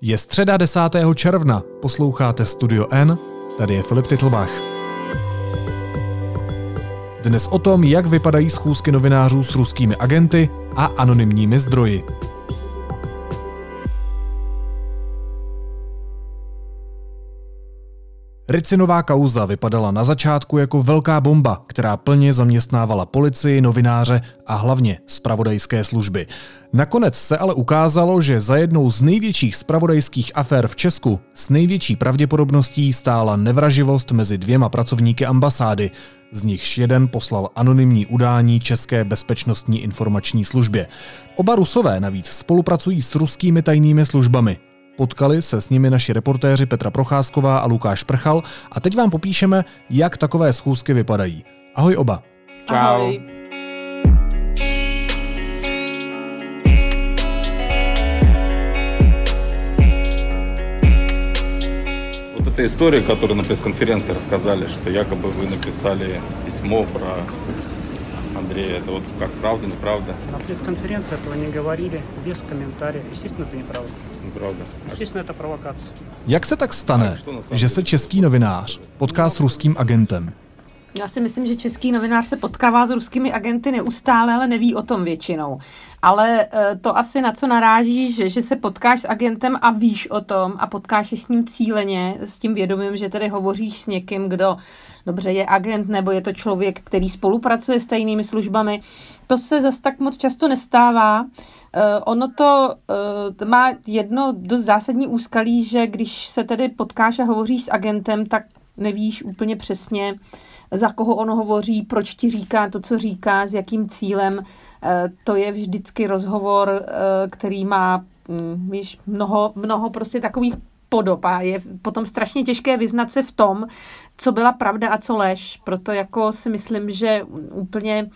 Je středa 10. června, posloucháte Studio N, tady je Filip Titlbach. Dnes o tom, jak vypadají schůzky novinářů s ruskými agenty a anonymními zdroji. Ricinová kauza vypadala na začátku jako velká bomba, která plně zaměstnávala policii, novináře a hlavně spravodajské služby. Nakonec se ale ukázalo, že za jednou z největších spravodajských afér v Česku s největší pravděpodobností stála nevraživost mezi dvěma pracovníky ambasády, z nichž jeden poslal anonymní udání České bezpečnostní informační službě. Oba Rusové navíc spolupracují s ruskými tajnými službami. Potkali se s nimi naši reportéři Petra Procházková a Lukáš Prchal a teď vám popíšeme, jak takové schůzky vypadají. Ahoj oba. Čau. Ahoj. Вот эта история, которую на пресс-конференции рассказали, что якобы вы написали письмо про Андрея, это вот как правда, неправда? На пресс-конференции этого не говорили, без комментариев. Естественно, это неправда. Jak se tak stane, že se český novinář potká s ruským agentem? Já si myslím, že český novinář se potkává s ruskými agenty neustále, ale neví o tom většinou. Ale eh, to asi na co narážíš, že, že se potkáš s agentem a víš o tom a potkáš se s ním cíleně, s tím vědomím, že tedy hovoříš s někým, kdo dobře je agent nebo je to člověk, který spolupracuje s tajnými službami. To se zas tak moc často nestává. Uh, ono to uh, má jedno dost zásadní úskalí, že když se tedy potkáš a hovoříš s agentem, tak nevíš úplně přesně, za koho on hovoří, proč ti říká to, co říká, s jakým cílem. Uh, to je vždycky rozhovor, uh, který má um, víš, mnoho, mnoho prostě takových podob a je potom strašně těžké vyznat se v tom, co byla pravda a co lež. Proto jako si myslím, že úplně eh,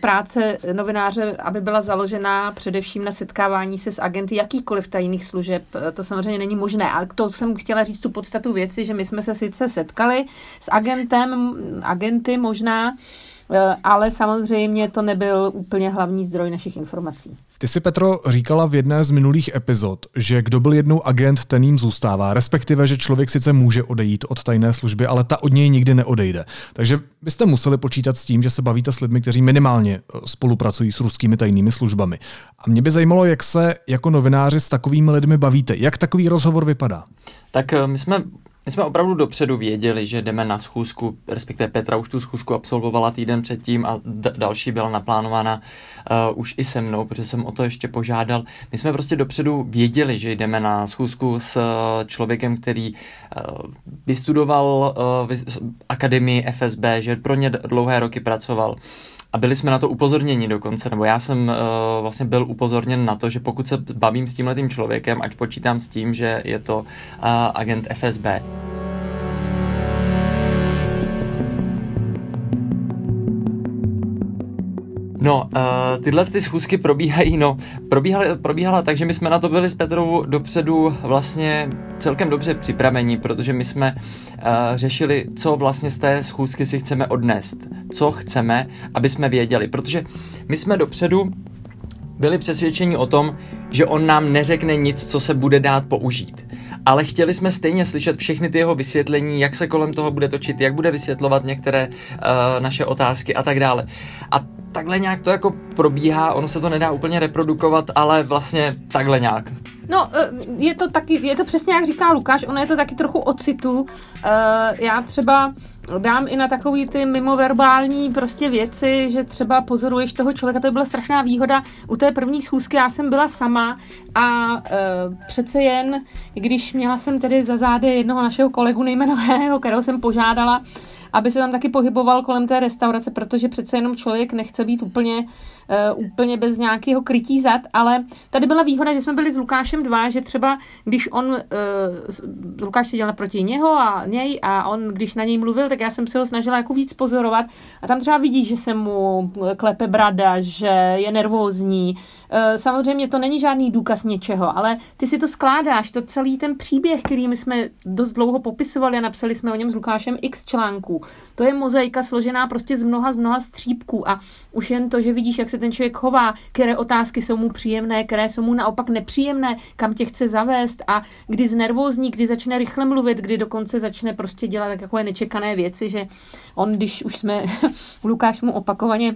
práce novináře, aby byla založená především na setkávání se s agenty jakýchkoliv tajných služeb, eh, to samozřejmě není možné. A to jsem chtěla říct tu podstatu věci, že my jsme se sice setkali s agentem, agenty možná, Eh, ale samozřejmě to nebyl úplně hlavní zdroj našich informací. Ty si, Petro, říkala v jedné z minulých epizod, že kdo byl jednou agent, ten jim zůstává, respektive, že člověk sice může odejít od tajné služby, ale ta od něj nikdy neodejde. Takže byste museli počítat s tím, že se bavíte s lidmi, kteří minimálně eh, spolupracují s ruskými tajnými službami. A mě by zajímalo, jak se jako novináři s takovými lidmi bavíte. Jak takový rozhovor vypadá? Tak eh, my jsme my jsme opravdu dopředu věděli, že jdeme na schůzku, respektive Petra už tu schůzku absolvovala týden předtím a d- další byla naplánována uh, už i se mnou, protože jsem o to ještě požádal. My jsme prostě dopředu věděli, že jdeme na schůzku s uh, člověkem, který uh, vystudoval uh, akademii FSB, že pro ně dlouhé roky pracoval. Uh, a byli jsme na to upozorněni dokonce, nebo já jsem uh, vlastně byl upozorněn na to, že pokud se bavím s tímhletým člověkem, ať počítám s tím, že je to uh, agent FSB. No, uh, tyhle ty schůzky probíhají, no, probíhaly, probíhala tak, že my jsme na to byli s Petrou dopředu vlastně celkem dobře připraveni, protože my jsme uh, řešili, co vlastně z té schůzky si chceme odnést, co chceme, aby jsme věděli, protože my jsme dopředu byli přesvědčeni o tom, že on nám neřekne nic, co se bude dát použít. Ale chtěli jsme stejně slyšet všechny ty jeho vysvětlení, jak se kolem toho bude točit, jak bude vysvětlovat některé uh, naše otázky a tak dále. A takhle nějak to jako probíhá, ono se to nedá úplně reprodukovat, ale vlastně takhle nějak. No, eh, je to taky, je to přesně jak říká Lukáš, ono je to taky trochu ocitu. Eh, já třeba dám i na takový ty mimoverbální prostě věci, že třeba pozoruješ toho člověka, to by byla strašná výhoda. U té první schůzky já jsem byla sama a uh, přece jen, když měla jsem tedy za zády jednoho našeho kolegu nejmenového, kterého jsem požádala, aby se tam taky pohyboval kolem té restaurace, protože přece jenom člověk nechce být úplně, uh, úplně bez nějakého krytí zad, ale tady byla výhoda, že jsme byli s Lukášem dva, že třeba když on, uh, Lukáš seděl naproti něho a něj a on, když na něj mluvil, tak já jsem se ho snažila jako víc pozorovat a tam třeba vidí, že se mu klepe brada, že je nervózní. Uh, samozřejmě to není žádný důkaz něčeho, ale ty si to skládáš, to celý ten příběh, který my jsme dost dlouho popisovali a napsali jsme o něm s Lukášem x článků, To je mozaika složená prostě z mnoha, z mnoha střípků a už jen to, že vidíš, jak se ten člověk chová, které otázky jsou mu příjemné, které jsou mu naopak nepříjemné, kam tě chce zavést a kdy znervózní, kdy začne rychle mluvit, kdy dokonce začne prostě dělat takové nečekané věci, že on, když už jsme Lukáš mu opakovaně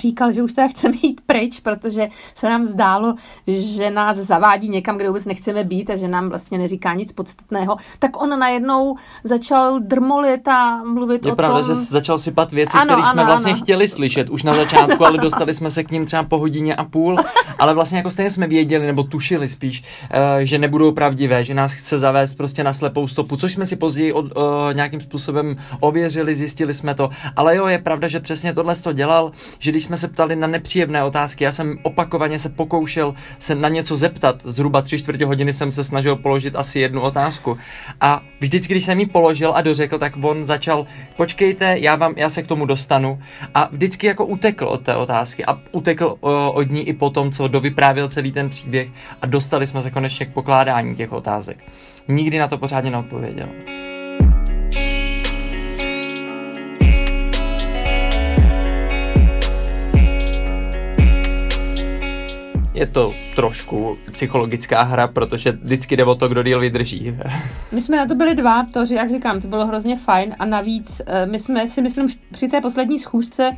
říkal, že už teda chceme jít pryč, protože se nám zdálo, že nás zavádí někam, kde vůbec nechceme být a že nám vlastně neříká nic podstatného, tak on najednou začal drmolit a mluvit je o pravda, tom... že začal sypat věci, které jsme ano, vlastně ano. chtěli slyšet už na začátku, ale dostali jsme se k ním třeba po hodině a půl, ale vlastně jako stejně jsme věděli, nebo tušili spíš, eh, že nebudou pravdivé, že nás chce zavést prostě na slepou stopu, což jsme si později od, uh, nějakým způsobem ověřili, zjistili jsme to. Ale jo, je pravda, že přesně tohle to dělal, že když jsme se ptali na nepříjemné otázky, já jsem opakovaně se pokoušel se na něco zeptat. Zhruba tři čtvrtě hodiny jsem se snažil položit asi jednu otázku. A vždycky, když jsem ji položil a dořekl, tak on začal, počkejte, já, vám, já se k tomu dostanu. A vždycky jako utekl od té otázky a utekl o, od ní i po tom, co dovyprávěl celý ten příběh a dostali jsme se konečně k pokládání těch otázek. Nikdy na to pořádně neodpověděl. Je to trošku psychologická hra, protože vždycky jde o to, kdo díl vydrží. My jsme na to byli dva, to, že jak říkám, to bylo hrozně fajn a navíc eh, my jsme si myslím při té poslední schůzce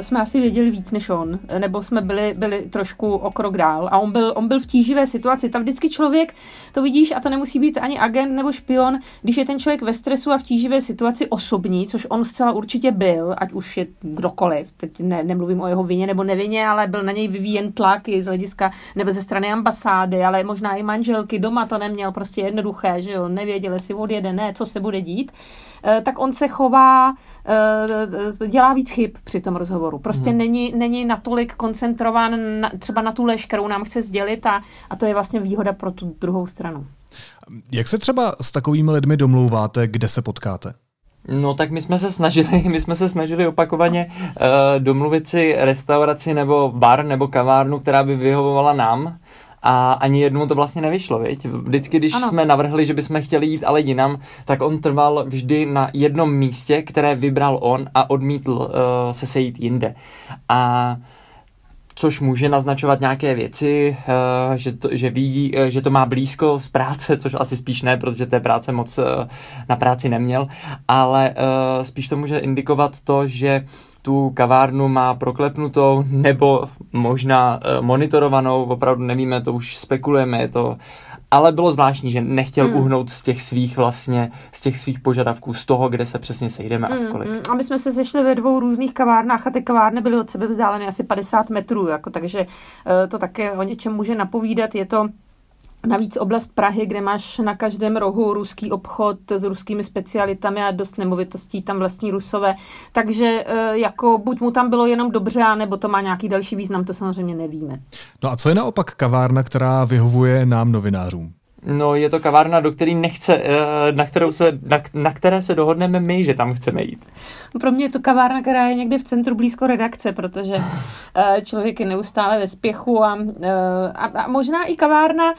jsme asi věděli víc než on, nebo jsme byli, byli trošku o krok dál. A on byl, on byl v tíživé situaci. Tam vždycky člověk, to vidíš, a to nemusí být ani agent nebo špion, když je ten člověk ve stresu a v tíživé situaci osobní, což on zcela určitě byl, ať už je kdokoliv, teď ne, nemluvím o jeho vině nebo nevině, ale byl na něj vyvíjen tlak i z hlediska nebo ze strany ambasády, ale možná i manželky doma to neměl prostě jednoduché, že jo, nevěděl, jestli odjede, ne, co se bude dít. Tak on se chová, dělá víc chyb při tom rozhovoru. Prostě hmm. není, není natolik koncentrován na, třeba na tu lež, kterou nám chce sdělit a, a to je vlastně výhoda pro tu druhou stranu. Jak se třeba s takovými lidmi domlouváte, kde se potkáte? No tak my jsme se snažili, my jsme se snažili opakovaně uh, domluvit si restauraci nebo bar nebo kavárnu, která by vyhovovala nám a ani jednou to vlastně nevyšlo, viď? Vždycky, když ano. jsme navrhli, že bychom chtěli jít ale jinam, tak on trval vždy na jednom místě, které vybral on a odmítl uh, se sejít jinde. A což může naznačovat nějaké věci, uh, že, to, že ví, uh, že to má blízko z práce, což asi spíš ne, protože té práce moc uh, na práci neměl, ale spíš to může indikovat to, že tu kavárnu má proklepnutou nebo možná monitorovanou, opravdu nevíme, to už spekulujeme, je to ale bylo zvláštní, že nechtěl mm. uhnout z těch svých vlastně, z těch svých požadavků, z toho, kde se přesně sejdeme mm, a v kolik. Mm. A my jsme se sešli ve dvou různých kavárnách a ty kavárny byly od sebe vzdáleny asi 50 metrů, jako, takže uh, to také o něčem může napovídat. Je to Navíc oblast Prahy, kde máš na každém rohu ruský obchod s ruskými specialitami a dost nemovitostí tam vlastní rusové. Takže jako buď mu tam bylo jenom dobře, nebo to má nějaký další význam, to samozřejmě nevíme. No a co je naopak kavárna, která vyhovuje nám novinářům? No, je to kavárna, do který nechce, na, kterou se, na, na které se dohodneme my, že tam chceme jít. Pro mě je to kavárna, která je někde v centru blízko redakce, protože člověk je neustále ve spěchu a, a, a možná i kavárna,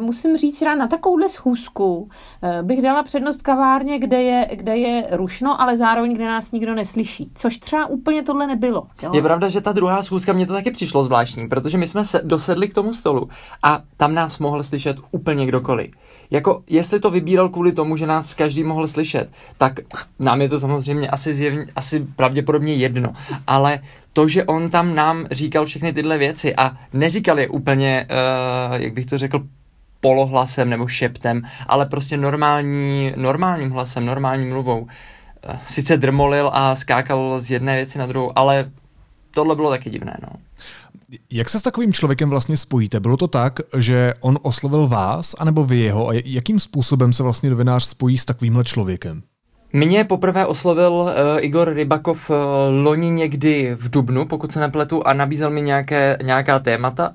musím říct, na takovouhle schůzku bych dala přednost kavárně, kde je, kde je rušno, ale zároveň, kde nás nikdo neslyší. Což třeba úplně tohle nebylo. Jo? Je pravda, že ta druhá schůzka mě to taky přišlo zvláštní, protože my jsme se dosedli k tomu stolu a tam nás mohl slyšet úplně kdokoliv. Jako, jestli to vybíral kvůli tomu, že nás každý mohl slyšet, tak nám je to samozřejmě asi, zjevně, asi pravděpodobně jedno, ale to, že on tam nám říkal všechny tyhle věci a neříkal je úplně, uh, jak bych to řekl, polohlasem nebo šeptem, ale prostě normální, normálním hlasem, normální mluvou. Sice drmolil a skákal z jedné věci na druhou, ale tohle bylo taky divné, no. Jak se s takovým člověkem vlastně spojíte? Bylo to tak, že on oslovil vás, anebo vy jeho? A jakým způsobem se vlastně novinář spojí s takovýmhle člověkem? Mě poprvé oslovil uh, Igor Rybakov uh, loni někdy v Dubnu, pokud se nepletu, a nabízel mi nějaké, nějaká témata uh,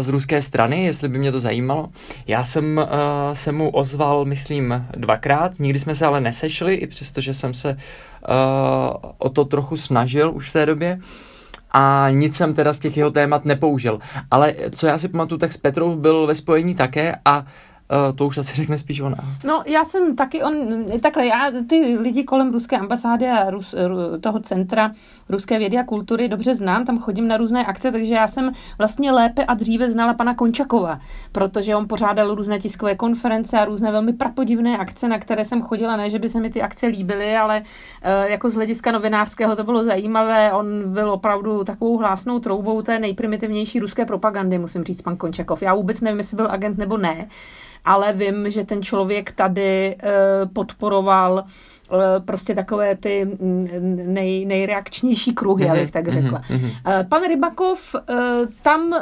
z ruské strany, jestli by mě to zajímalo. Já jsem uh, se mu ozval, myslím, dvakrát, nikdy jsme se ale nesešli, i přesto, že jsem se uh, o to trochu snažil už v té době a nic jsem teda z těch jeho témat nepoužil. Ale co já si pamatuju, tak s Petrou byl ve spojení také a Uh, to už asi řekne spíš ona. No, já jsem taky, on, takhle, já ty lidi kolem ruské ambasády a Rus, toho centra ruské vědy a kultury dobře znám, tam chodím na různé akce, takže já jsem vlastně lépe a dříve znala pana Končakova, protože on pořádal různé tiskové konference a různé velmi prapodivné akce, na které jsem chodila, ne, že by se mi ty akce líbily, ale uh, jako z hlediska novinářského to bylo zajímavé, on byl opravdu takovou hlásnou troubou té nejprimitivnější ruské propagandy, musím říct, pan Končakov. Já vůbec nevím, jestli byl agent nebo ne, ale vím, že ten člověk tady uh, podporoval uh, prostě takové ty mm, nej, nejreakčnější kruhy, mm-hmm. abych tak řekla. Mm-hmm. Uh, pan Rybakov, tam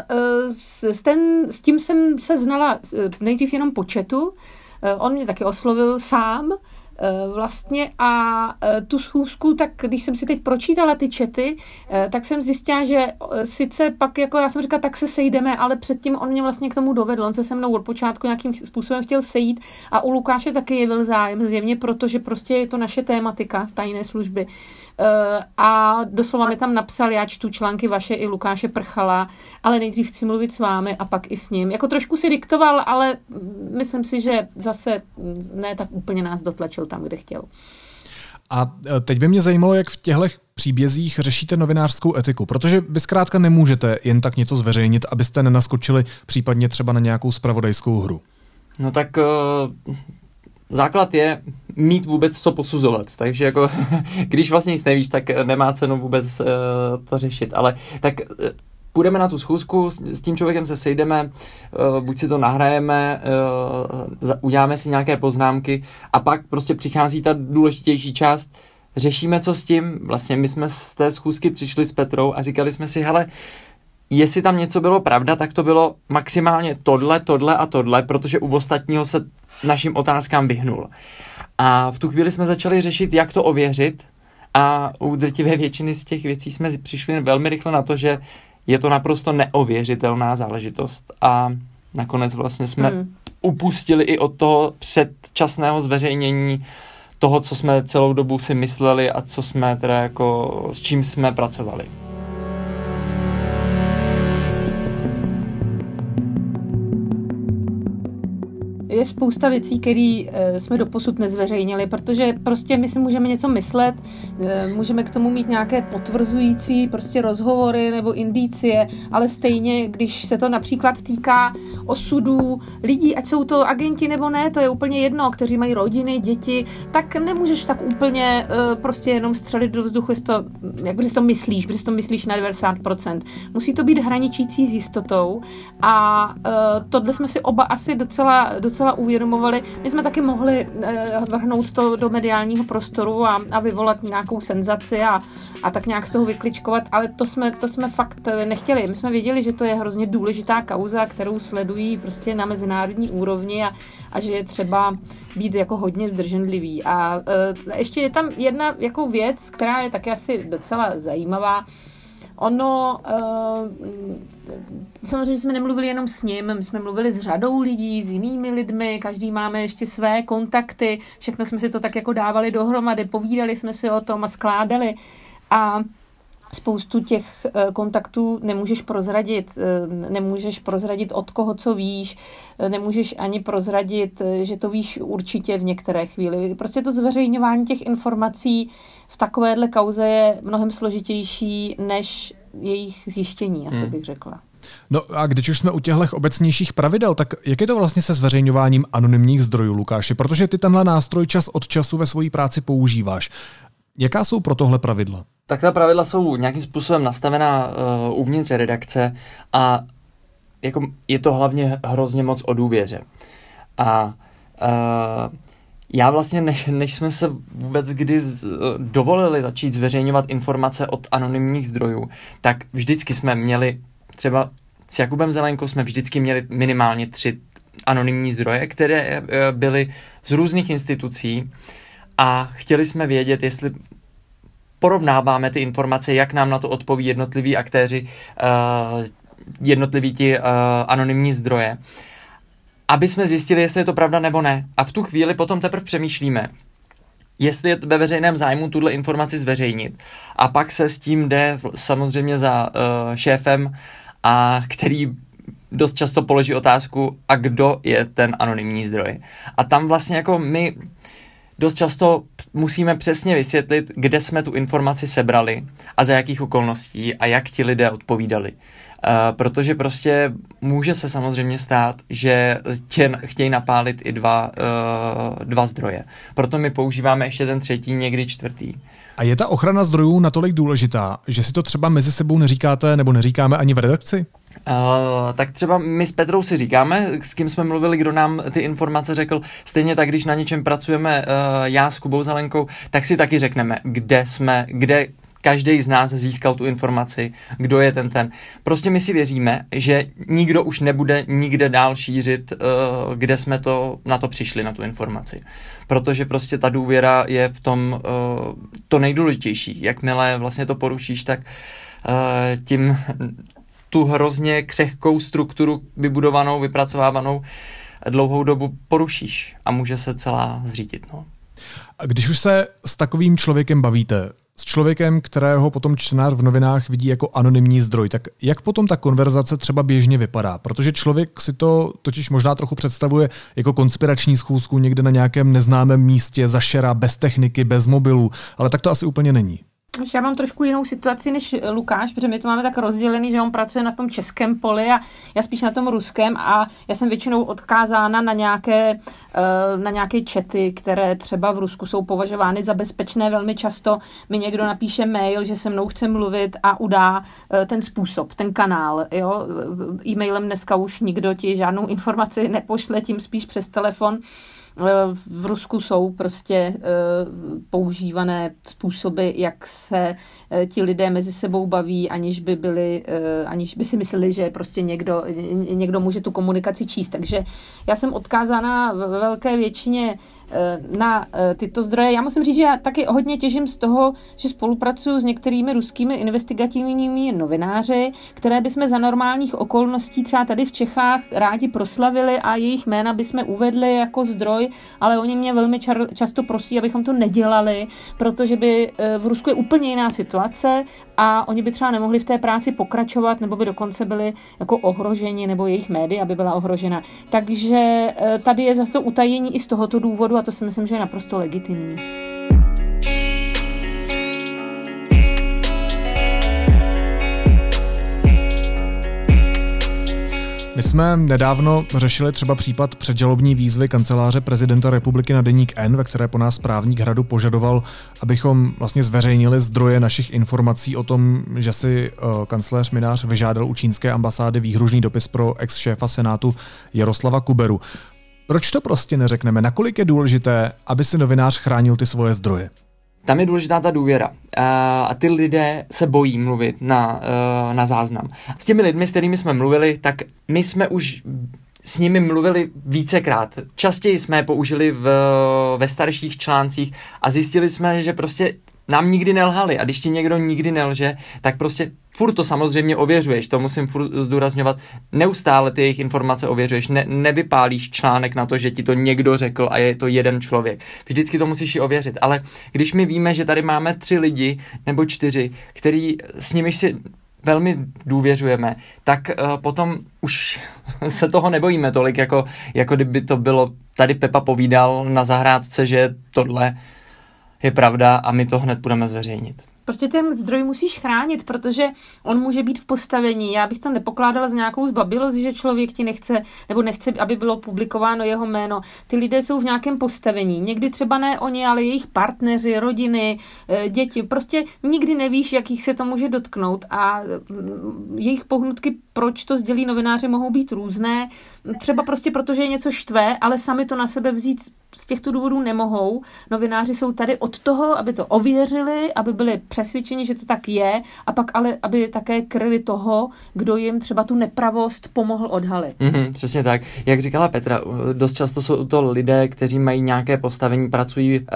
s, ten, s tím jsem se znala nejdřív jenom po četu, uh, on mě taky oslovil sám, Eh, vlastně a eh, tu schůzku, tak když jsem si teď pročítala ty čety, eh, tak jsem zjistila, že sice pak, jako já jsem říkala, tak se sejdeme, ale předtím on mě vlastně k tomu dovedl. On se se mnou od počátku nějakým způsobem chtěl sejít a u Lukáše taky jevil zájem zjevně, protože prostě je to naše tématika tajné služby. Eh, a doslova mi tam napsal, já čtu články vaše i Lukáše Prchala, ale nejdřív chci mluvit s vámi a pak i s ním. Jako trošku si diktoval, ale myslím si, že zase ne tak úplně nás dotlačil tam, kde chtěl. A eh, teď by mě zajímalo, jak v těchto příbězích řešíte novinářskou etiku, protože vy zkrátka nemůžete jen tak něco zveřejnit, abyste nenaskočili případně třeba na nějakou spravodajskou hru. No tak uh, základ je mít vůbec co posuzovat, takže jako, když vlastně nic nevíš, tak nemá cenu vůbec uh, to řešit, ale tak uh, půjdeme na tu schůzku, s, s tím člověkem se sejdeme, uh, buď si to nahrajeme, uh, uděláme si nějaké poznámky a pak prostě přichází ta důležitější část, řešíme co s tím, vlastně my jsme z té schůzky přišli s Petrou a říkali jsme si, hele, jestli tam něco bylo pravda, tak to bylo maximálně tohle, tohle a tohle, protože u ostatního se našim otázkám vyhnul. A v tu chvíli jsme začali řešit, jak to ověřit a u drtivé většiny z těch věcí jsme přišli velmi rychle na to, že je to naprosto neověřitelná záležitost a nakonec vlastně jsme hmm. upustili i od toho předčasného zveřejnění toho, co jsme celou dobu si mysleli a co jsme teda jako, s čím jsme pracovali. Je spousta věcí, které eh, jsme doposud nezveřejnili, protože prostě my si můžeme něco myslet, eh, můžeme k tomu mít nějaké potvrzující prostě rozhovory nebo indicie, ale stejně, když se to například týká osudů lidí, ať jsou to agenti nebo ne, to je úplně jedno, kteří mají rodiny, děti, tak nemůžeš tak úplně eh, prostě jenom střelit do vzduchu, jestli to, jak si to myslíš, protože to myslíš na 90%. Musí to být hraničící s jistotou a tohle jsme si oba asi docela, docela uvědomovali. My jsme taky mohli eh, vrhnout to do mediálního prostoru a, a vyvolat nějakou senzaci a, a tak nějak z toho vykličkovat, ale to jsme, to jsme fakt nechtěli. My jsme věděli, že to je hrozně důležitá kauza, kterou sledují prostě na mezinárodní úrovni a, a že je třeba být jako hodně zdrženlivý. A uh, ještě je tam jedna jako věc, která je taky asi docela zajímavá. Ono, uh, samozřejmě jsme nemluvili jenom s ním, my jsme mluvili s řadou lidí, s jinými lidmi, každý máme ještě své kontakty, všechno jsme si to tak jako dávali dohromady, povídali jsme si o tom a skládali. A spoustu těch eh, kontaktů nemůžeš prozradit, eh, nemůžeš prozradit od koho co víš, nemůžeš ani prozradit, že to víš určitě v některé chvíli. Prostě to zveřejňování těch informací v takovéhle kauze je mnohem složitější než jejich zjištění, asi hmm. bych řekla. No a když už jsme u těchto obecnějších pravidel, tak jak je to vlastně se zveřejňováním anonymních zdrojů, Lukáši? Protože ty tenhle nástroj čas od času ve své práci používáš. Jaká jsou pro tohle pravidla? Tak ta pravidla jsou nějakým způsobem nastavená uh, uvnitř redakce a jako je to hlavně hrozně moc o důvěře. A uh, já vlastně, než, než jsme se vůbec kdy z, dovolili začít zveřejňovat informace od anonymních zdrojů, tak vždycky jsme měli, třeba s Jakubem Zelenkou jsme vždycky měli minimálně tři anonymní zdroje, které eh, byly z různých institucí a chtěli jsme vědět, jestli porovnáváme ty informace, jak nám na to odpoví jednotliví aktéři, uh, jednotliví ti uh, anonymní zdroje aby jsme zjistili, jestli je to pravda nebo ne. A v tu chvíli potom teprve přemýšlíme, jestli je ve veřejném zájmu tuhle informaci zveřejnit. A pak se s tím jde samozřejmě za uh, šéfem, a který dost často položí otázku, a kdo je ten anonymní zdroj. A tam vlastně jako my dost často musíme přesně vysvětlit, kde jsme tu informaci sebrali a za jakých okolností a jak ti lidé odpovídali. Uh, protože prostě může se samozřejmě stát, že tě chtějí napálit i dva, uh, dva zdroje. Proto my používáme ještě ten třetí, někdy čtvrtý. A je ta ochrana zdrojů natolik důležitá, že si to třeba mezi sebou neříkáte nebo neříkáme ani v redakci? Uh, tak třeba my s Petrou si říkáme, s kým jsme mluvili, kdo nám ty informace řekl. Stejně tak, když na něčem pracujeme uh, já s Kubou Zelenkou, tak si taky řekneme, kde jsme, kde každý z nás získal tu informaci, kdo je ten ten. Prostě my si věříme, že nikdo už nebude nikde dál šířit, uh, kde jsme to na to přišli, na tu informaci. Protože prostě ta důvěra je v tom uh, to nejdůležitější. Jakmile vlastně to porušíš, tak tím tu hrozně křehkou strukturu vybudovanou, vypracovávanou dlouhou dobu porušíš a může se celá zřídit. No. A když už se s takovým člověkem bavíte, s člověkem, kterého potom čtenář v novinách vidí jako anonymní zdroj, tak jak potom ta konverzace třeba běžně vypadá? Protože člověk si to totiž možná trochu představuje jako konspirační schůzku někde na nějakém neznámém místě, zašera, bez techniky, bez mobilu, ale tak to asi úplně není. Já mám trošku jinou situaci než Lukáš, protože my to máme tak rozdělený, že on pracuje na tom českém poli a já spíš na tom ruském a já jsem většinou odkázána na nějaké, eh, na nějaké čety, které třeba v Rusku jsou považovány za bezpečné. Velmi často mi někdo napíše mail, že se mnou chce mluvit a udá eh, ten způsob, ten kanál. Jo? E-mailem dneska už nikdo ti žádnou informaci nepošle, tím spíš přes telefon. Eh, v Rusku jsou prostě eh, používané způsoby, jak se eh, ti lidé mezi sebou baví, aniž by byli, aniž by si mysleli, že prostě někdo, někdo může tu komunikaci číst. Takže já jsem odkázána ve velké většině na eh, tyto zdroje. Já musím říct, že já taky hodně těžím z toho, že spolupracuju s některými ruskými investigativními novináři, které bychom za normálních okolností třeba tady v Čechách rádi proslavili a jejich jména bychom uvedli jako zdroj, ale oni mě velmi čar- často prosí, abychom to nedělali, protože by eh, v Rusku je úplně jiná situace a oni by třeba nemohli v té práci pokračovat, nebo by dokonce byli jako ohroženi, nebo jejich média by byla ohrožena. Takže tady je zase to utajení i z tohoto důvodu to si myslím, že je naprosto legitimní. My jsme nedávno řešili třeba případ předžalobní výzvy kanceláře prezidenta republiky na deník N, ve které po nás právník hradu požadoval, abychom vlastně zveřejnili zdroje našich informací o tom, že si uh, kancléř Minář vyžádal u čínské ambasády výhružný dopis pro ex-šéfa Senátu Jaroslava Kuberu. Proč to prostě neřekneme? Nakolik je důležité, aby si novinář chránil ty svoje zdroje? Tam je důležitá ta důvěra. A ty lidé se bojí mluvit na, e, na záznam. S těmi lidmi, s kterými jsme mluvili, tak my jsme už s nimi mluvili vícekrát. Častěji jsme je použili v, ve starších článcích a zjistili jsme, že prostě nám nikdy nelhali a když ti někdo nikdy nelže, tak prostě furt to samozřejmě ověřuješ, to musím furt zdůrazňovat, neustále ty jejich informace ověřuješ, ne, nevypálíš článek na to, že ti to někdo řekl a je to jeden člověk. Vždycky to musíš i ověřit, ale když my víme, že tady máme tři lidi nebo čtyři, který s nimi si velmi důvěřujeme, tak uh, potom už se toho nebojíme tolik, jako, jako kdyby to bylo, tady Pepa povídal na zahrádce, že tohle je pravda a my to hned budeme zveřejnit. Prostě ten zdroj musíš chránit, protože on může být v postavení. Já bych to nepokládala z nějakou zbabilost, že člověk ti nechce, nebo nechce, aby bylo publikováno jeho jméno. Ty lidé jsou v nějakém postavení. Někdy třeba ne oni, ale jejich partneři, rodiny, eh, děti. Prostě nikdy nevíš, jakých se to může dotknout. A mm, jejich pohnutky, proč to sdělí novináři, mohou být různé. Třeba prostě proto, že je něco štve, ale sami to na sebe vzít z těchto důvodů nemohou. Novináři jsou tady od toho, aby to ověřili, aby byli přesvědčeni, že to tak je, a pak ale, aby také kryli toho, kdo jim třeba tu nepravost pomohl odhalit. Mm-hmm, přesně tak. Jak říkala Petra, dost často jsou to lidé, kteří mají nějaké postavení, pracují uh,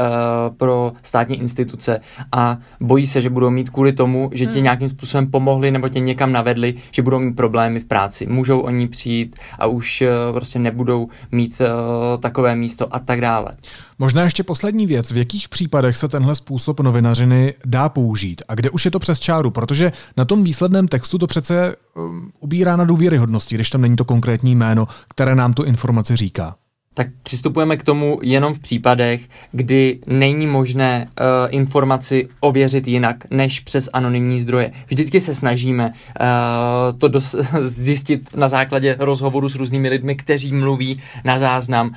pro státní instituce a bojí se, že budou mít kvůli tomu, že ti mm. nějakým způsobem pomohli nebo tě někam navedli, že budou mít problémy v práci. Můžou oni přijít a už uh, prostě nebudou mít uh, takové místo a tak dále dále. Možná ještě poslední věc. V jakých případech se tenhle způsob novinařiny dá použít a kde už je to přes čáru? Protože na tom výsledném textu to přece um, ubírá na důvěryhodnosti, když tam není to konkrétní jméno, které nám tu informaci říká tak přistupujeme k tomu jenom v případech, kdy není možné uh, informaci ověřit jinak než přes anonymní zdroje. Vždycky se snažíme uh, to dos- zjistit na základě rozhovoru s různými lidmi, kteří mluví na záznam, uh,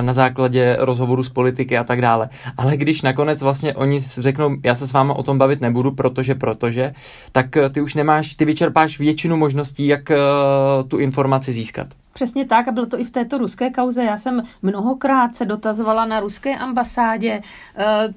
na základě rozhovoru s politiky a tak dále. Ale když nakonec vlastně oni řeknou, já se s váma o tom bavit nebudu, protože, protože, tak ty už nemáš, ty vyčerpáš většinu možností, jak uh, tu informaci získat. Přesně tak a bylo to i v této ruské kauze. Já jsem mnohokrát se dotazovala na ruské ambasádě.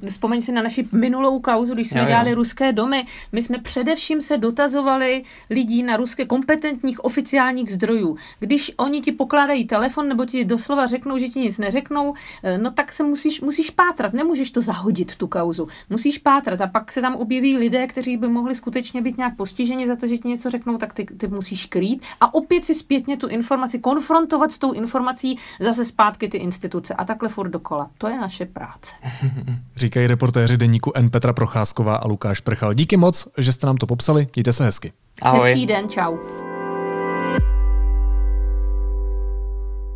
Uh, vzpomeň si na naši minulou kauzu, když jsme jo, jo. dělali ruské domy. My jsme především se dotazovali lidí na ruské kompetentních oficiálních zdrojů. Když oni ti pokládají telefon nebo ti doslova řeknou, že ti nic neřeknou, uh, no tak se musíš, musíš pátrat. Nemůžeš to zahodit, tu kauzu. Musíš pátrat a pak se tam objeví lidé, kteří by mohli skutečně být nějak postiženi za to, že ti něco řeknou, tak ty, ty musíš krýt a opět si zpětně tu informaci konfrontovat s tou informací zase zpátky ty instituce a takhle furt dokola. To je naše práce. Říkají reportéři deníku N. Petra Procházková a Lukáš Prchal. Díky moc, že jste nám to popsali. Mějte se hezky. Ahoj. Hezký den, čau.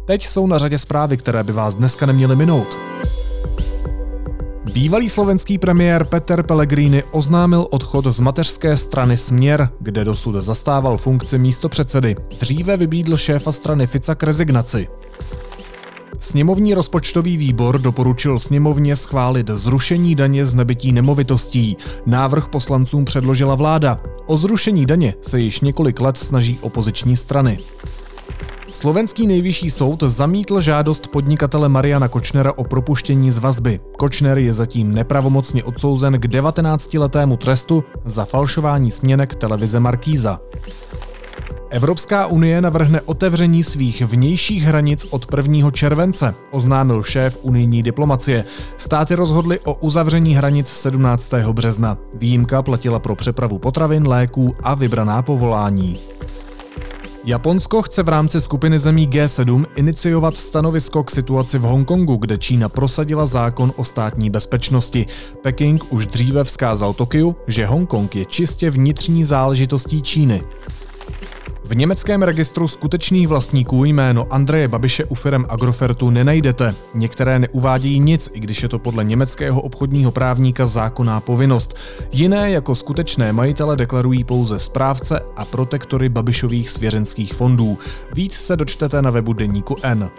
Teď jsou na řadě zprávy, které by vás dneska neměly minout. Bývalý slovenský premiér Peter Pellegrini oznámil odchod z mateřské strany Směr, kde dosud zastával funkci místopředsedy. Dříve vybídl šéfa strany Fica k rezignaci. Sněmovní rozpočtový výbor doporučil sněmovně schválit zrušení daně z nebytí nemovitostí. Návrh poslancům předložila vláda. O zrušení daně se již několik let snaží opoziční strany. Slovenský nejvyšší soud zamítl žádost podnikatele Mariana Kočnera o propuštění z vazby. Kočner je zatím nepravomocně odsouzen k 19-letému trestu za falšování směnek televize Markíza. Evropská unie navrhne otevření svých vnějších hranic od 1. července, oznámil šéf unijní diplomacie. Státy rozhodly o uzavření hranic 17. března. Výjimka platila pro přepravu potravin, léků a vybraná povolání. Japonsko chce v rámci skupiny zemí G7 iniciovat stanovisko k situaci v Hongkongu, kde Čína prosadila zákon o státní bezpečnosti. Peking už dříve vzkázal Tokiu, že Hongkong je čistě vnitřní záležitostí Číny. V německém registru skutečných vlastníků jméno Andreje Babiše u firm Agrofertu nenajdete. Některé neuvádějí nic, i když je to podle německého obchodního právníka zákonná povinnost. Jiné jako skutečné majitele deklarují pouze správce a protektory Babišových svěřenských fondů. Víc se dočtete na webu Deníku N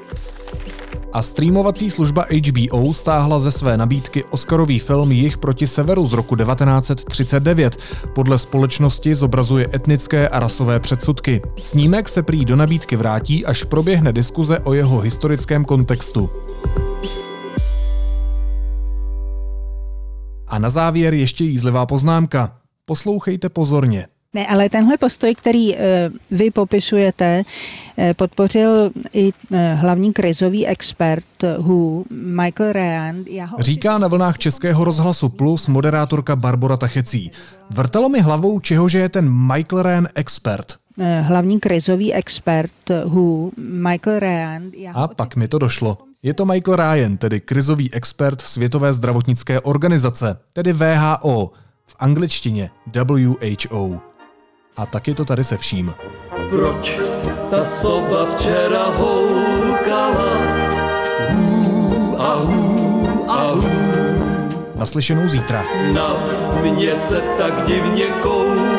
a streamovací služba HBO stáhla ze své nabídky Oscarový film Jich proti severu z roku 1939. Podle společnosti zobrazuje etnické a rasové předsudky. Snímek se prý do nabídky vrátí, až proběhne diskuze o jeho historickém kontextu. A na závěr ještě jízlivá poznámka. Poslouchejte pozorně. Ne, ale tenhle postoj, který uh, vy popisujete, uh, podpořil i uh, hlavní krizový expert HU Michael Ryan. Ho... Říká na vlnách Českého rozhlasu Plus moderátorka Barbara Tachecí. Vrtalo mi hlavou, čehože je ten Michael Ryan expert. Hlavní krizový expert HU Michael Ryan. A pak mi to došlo. Je to Michael Ryan, tedy krizový expert Světové zdravotnické organizace, tedy VHO, v angličtině WHO. A taky to tady se vším. Proč ta soba včera houkala? Hů a hů a hů. Naslyšenou zítra. Na mě se tak divně koukala